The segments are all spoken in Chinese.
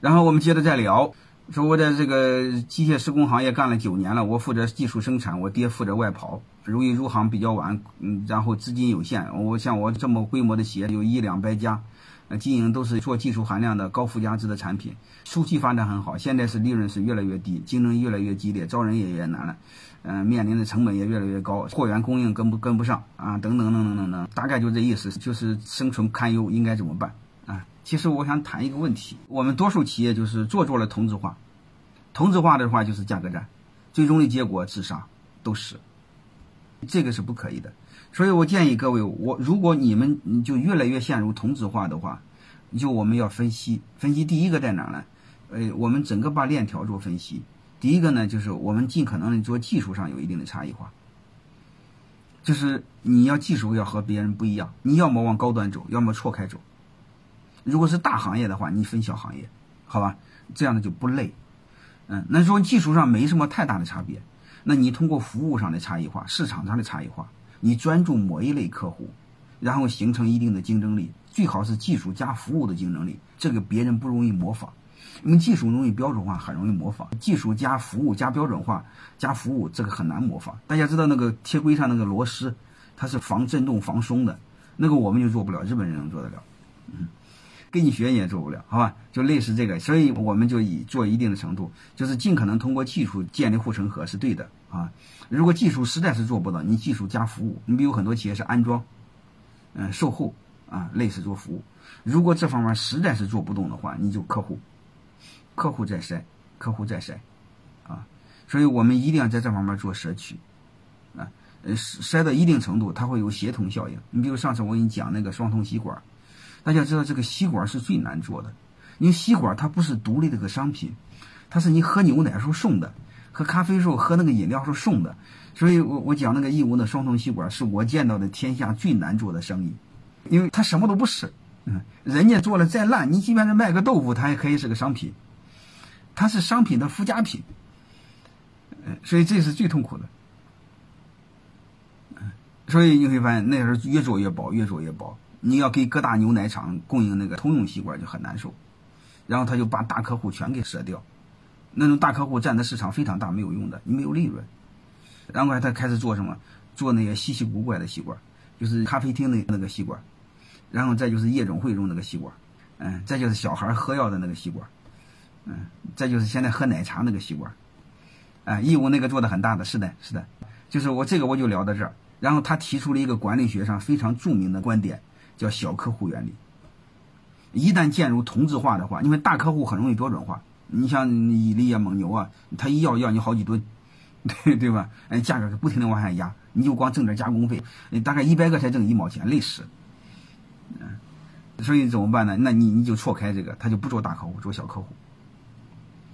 然后我们接着再聊，说我在这个机械施工行业干了九年了，我负责技术生产，我爹负责外跑，由于入行比较晚，嗯，然后资金有限，我像我这么规模的企业有一两百家，呃，经营都是做技术含量的高附加值的产品，初期发展很好，现在是利润是越来越低，竞争越来越激烈，招人也越难了，嗯，面临的成本也越来越高，货源供应跟不跟不上啊，等等等等等等，大概就这意思，就是生存堪忧，应该怎么办？其实我想谈一个问题，我们多数企业就是做做了同质化，同质化的话就是价格战，最终的结果自杀都是，这个是不可以的。所以我建议各位，我如果你们就越来越陷入同质化的话，就我们要分析分析。第一个在哪呢？呃，我们整个把链条做分析。第一个呢，就是我们尽可能的做技术上有一定的差异化，就是你要技术要和别人不一样，你要么往高端走，要么错开走。如果是大行业的话，你分小行业，好吧，这样的就不累。嗯，那说技术上没什么太大的差别，那你通过服务上的差异化、市场上的差异化，你专注某一类客户，然后形成一定的竞争力，最好是技术加服务的竞争力，这个别人不容易模仿。因为技术容易标准化，很容易模仿；技术加服务加标准化加服务，这个很难模仿。大家知道那个铁轨上那个螺丝，它是防震动、防松的，那个我们就做不了，日本人能做得了。嗯。跟你学你也做不了，好吧？就类似这个，所以我们就以做一定的程度，就是尽可能通过技术建立护城河是对的啊。如果技术实在是做不到，你技术加服务，你比如很多企业是安装，嗯，售后啊，类似做服务。如果这方面实在是做不动的话，你就客户，客户再筛，客户再筛，啊，所以我们一定要在这方面做舍取，啊，呃，筛到一定程度，它会有协同效应。你比如上次我给你讲那个双通吸管。大家知道这个吸管是最难做的，因为吸管它不是独立的个商品，它是你喝牛奶时候送的，喝咖啡时候喝那个饮料时候送的，所以我我讲那个义乌的双通吸管是我见到的天下最难做的生意，因为它什么都不是，嗯，人家做的再烂，你即便是卖个豆腐，它也可以是个商品，它是商品的附加品，嗯，所以这是最痛苦的，嗯，所以你会发现那时候越做越薄，越做越薄。你要给各大牛奶厂供应那个通用吸管就很难受，然后他就把大客户全给舍掉，那种大客户占的市场非常大，没有用的，你没有利润。然后他开始做什么？做那些稀奇古怪的吸管，就是咖啡厅的那个吸管，然后再就是夜总会用那个吸管，嗯，再就是小孩喝药的那个吸管，嗯，再就是现在喝奶茶那个吸管，啊，义乌那个做的很大的，是的，是的，就是我这个我就聊到这儿。然后他提出了一个管理学上非常著名的观点。叫小客户原理。一旦进入同质化的话，因为大客户很容易标准化。你像伊利啊、蒙牛啊，他一要要你好几吨，对对吧？哎，价格不停的往下压，你就光挣点加工费，你大概一百个才挣一毛钱，累死。嗯，所以怎么办呢？那你你就错开这个，他就不做大客户，做小客户。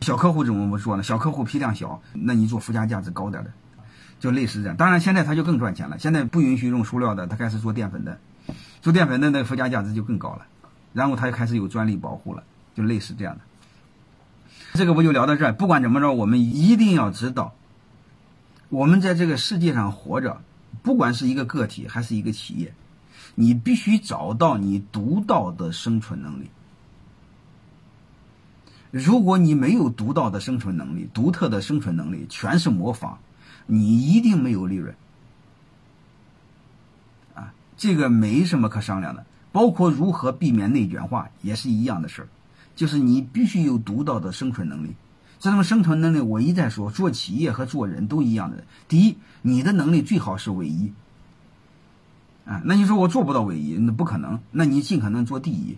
小客户怎么不做呢？小客户批量小，那你做附加价值高点的，就类似这样。当然现在他就更赚钱了，现在不允许用塑料的，他开始做淀粉的。做淀粉的那个附加价值就更高了，然后它就开始有专利保护了，就类似这样的。这个我就聊到这儿。不管怎么着，我们一定要知道，我们在这个世界上活着，不管是一个个体还是一个企业，你必须找到你独到的生存能力。如果你没有独到的生存能力、独特的生存能力，全是模仿，你一定没有利润。这个没什么可商量的，包括如何避免内卷化也是一样的事儿，就是你必须有独到的生存能力。这种生存能力，我一再说，做企业和做人都一样的。第一，你的能力最好是唯一。啊，那你说我做不到唯一，那不可能。那你尽可能做第一。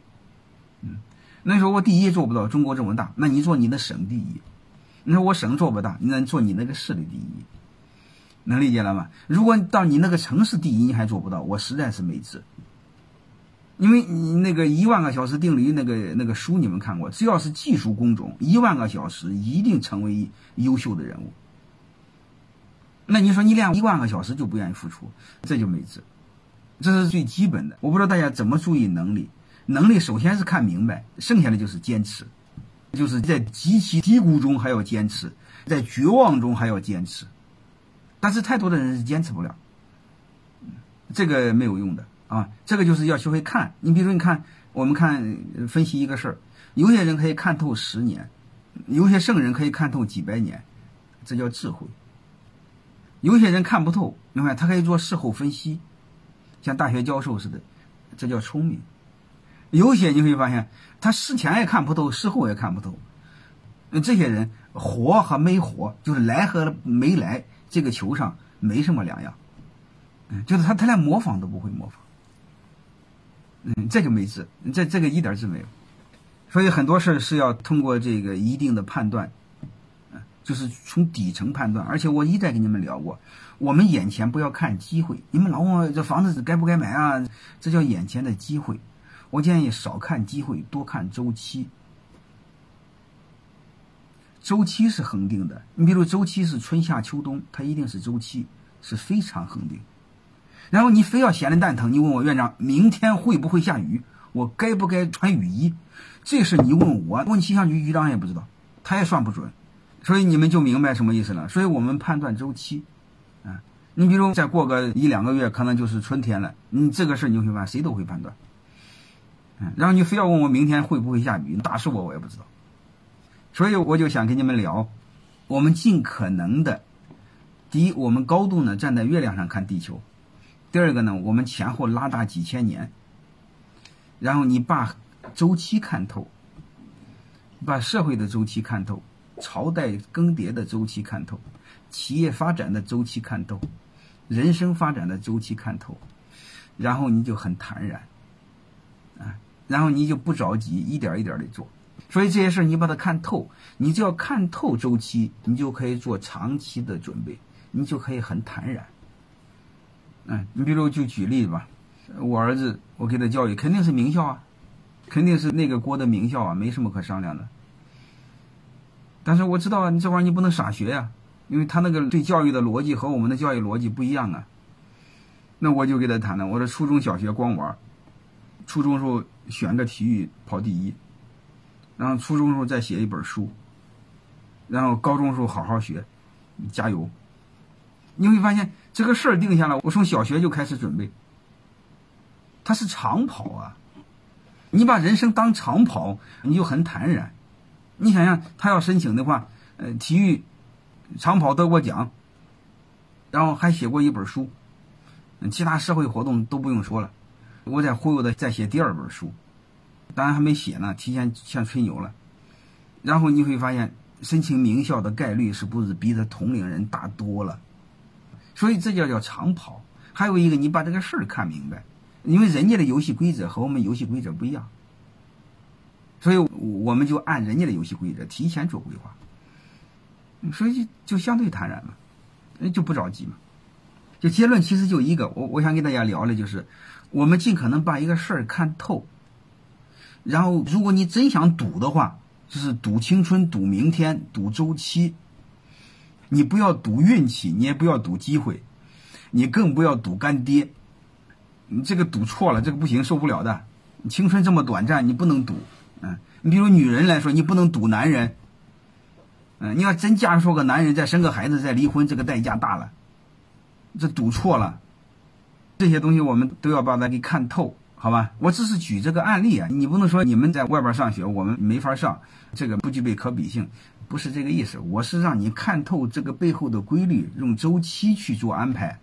嗯，那你说我第一做不到，中国这么大，那你做你的省第一。你说我省做不大，那你做你那个市的第一。能理解了吗？如果到你那个城市第一你还做不到，我实在是没治。因为你那个一万个小时定律那个那个书你们看过，只要是技术工种，一万个小时一定成为优秀的人物。那你说你练一万个小时就不愿意付出，这就没治。这是最基本的。我不知道大家怎么注意能力？能力首先是看明白，剩下的就是坚持，就是在极其低谷中还要坚持，在绝望中还要坚持。但是太多的人是坚持不了，这个没有用的啊！这个就是要学会看。你比如说，你看我们看分析一个事儿，有些人可以看透十年，有些圣人可以看透几百年，这叫智慧。有些人看不透，你看他可以做事后分析，像大学教授似的，这叫聪明。有些你会发现，他事前也看不透，事后也看不透。那这些人活和没活，就是来和没来，这个球上没什么两样。嗯，就是他他连模仿都不会模仿。嗯，这个没治，这这个一点治没有。所以很多事儿是要通过这个一定的判断，嗯就是从底层判断。而且我一再跟你们聊过，我们眼前不要看机会。你们老问我这房子该不该买啊？这叫眼前的机会。我建议少看机会，多看周期。周期是恒定的。你比如周期是春夏秋冬，它一定是周期，是非常恒定。然后你非要闲的蛋疼，你问我院长明天会不会下雨？我该不该穿雨衣？这事你问我，问气象局局长也不知道，他也算不准。所以你们就明白什么意思了。所以我们判断周期，啊，你比如再过个一两个月，可能就是春天了。你这个事儿你会发现谁都会判断。嗯，然后你非要问我明天会不会下雨，你打死我我也不知道。所以我就想跟你们聊，我们尽可能的，第一，我们高度呢站在月亮上看地球。第二个呢，我们前后拉大几千年，然后你把周期看透，把社会的周期看透，朝代更迭的周期看透，企业发展的周期看透，人生发展的周期看透，然后你就很坦然，啊，然后你就不着急，一点一点的做。所以这些事你把它看透，你只要看透周期，你就可以做长期的准备，你就可以很坦然。嗯，你比如就举例吧，我儿子我给他教育肯定是名校啊，肯定是那个国的名校啊，没什么可商量的。但是我知道啊，你这玩意儿你不能傻学呀，因为他那个对教育的逻辑和我们的教育逻辑不一样啊。那我就给他谈了，我说初中小学光玩，初中时候选个体育跑第一，然后初中时候再写一本书，然后高中时候好好学，加油。你会发现这个事儿定下来，我从小学就开始准备。他是长跑啊，你把人生当长跑，你就很坦然。你想想，他要申请的话，呃，体育长跑得过奖，然后还写过一本书，其他社会活动都不用说了。我在忽悠他再写第二本书，当然还没写呢，提前先吹牛了。然后你会发现，申请名校的概率是不是比他同龄人大多了？所以这叫叫长跑，还有一个你把这个事儿看明白，因为人家的游戏规则和我们游戏规则不一样，所以我们就按人家的游戏规则提前做规划，所以就就相对坦然嘛，就不着急嘛。就结论其实就一个，我我想跟大家聊的就是，我们尽可能把一个事儿看透，然后如果你真想赌的话，就是赌青春、赌明天、赌周期。你不要赌运气，你也不要赌机会，你更不要赌干爹。你这个赌错了，这个不行，受不了的。青春这么短暂，你不能赌。嗯，你比如女人来说，你不能赌男人。嗯，你要真嫁出个男人，再生个孩子，再离婚，这个代价大了。这赌错了，这些东西我们都要把它给看透，好吧？我只是举这个案例啊，你不能说你们在外边上学，我们没法上，这个不具备可比性。不是这个意思，我是让你看透这个背后的规律，用周期去做安排。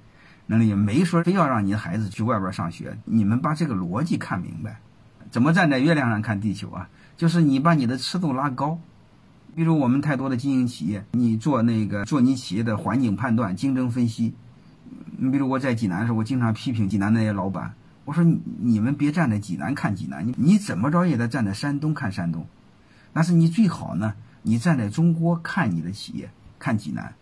那也没说非要让你的孩子去外边上学。你们把这个逻辑看明白，怎么站在月亮上看地球啊？就是你把你的尺度拉高。比如我们太多的经营企业，你做那个做你企业的环境判断、竞争分析。你比如我在济南的时候，我经常批评济南那些老板，我说你你们别站在济南看济南，你你怎么着也得站在山东看山东。但是你最好呢。你站在中国看你的企业，看济南，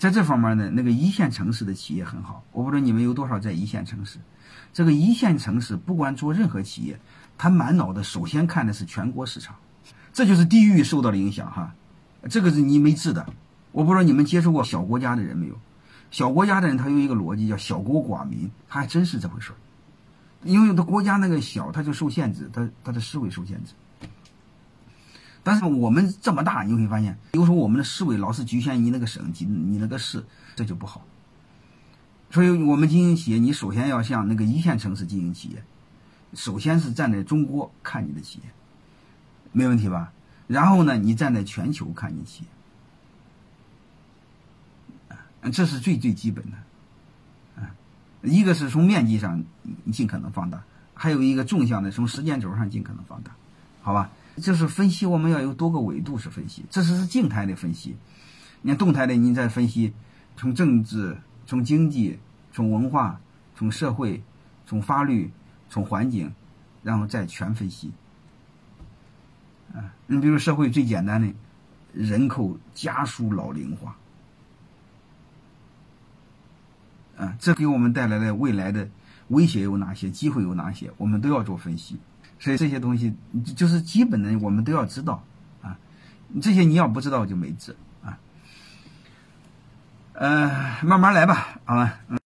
在这方面呢，那个一线城市的企业很好。我不知道你们有多少在一线城市。这个一线城市不管做任何企业，他满脑子首先看的是全国市场，这就是地域受到了影响哈。这个是你没治的。我不知道你们接触过小国家的人没有？小国家的人他有一个逻辑叫小国寡民，他还真是这回事儿。因为他国家那个小，他就受限制，他他的思维受限制。但是我们这么大，你会发现，有时候我们的思维老是局限于那个省级、你那个市，这就不好。所以，我们经营企业，你首先要向那个一线城市经营企业，首先是站在中国看你的企业，没问题吧？然后呢，你站在全球看你企业，这是最最基本的。啊一个是从面积上尽可能放大，还有一个纵向的从时间轴上尽可能放大，好吧？就是分析，我们要有多个维度是分析，这是静态的分析。你看动态的，你再分析，从政治、从经济、从文化、从社会、从法律、从环境，然后再全分析。啊，你比如社会最简单的，人口加速老龄化。啊，这给我们带来的未来的威胁有哪些？机会有哪些？我们都要做分析。所以这些东西就是基本的，我们都要知道啊。这些你要不知道就没治啊。呃，慢慢来吧，好吧。嗯。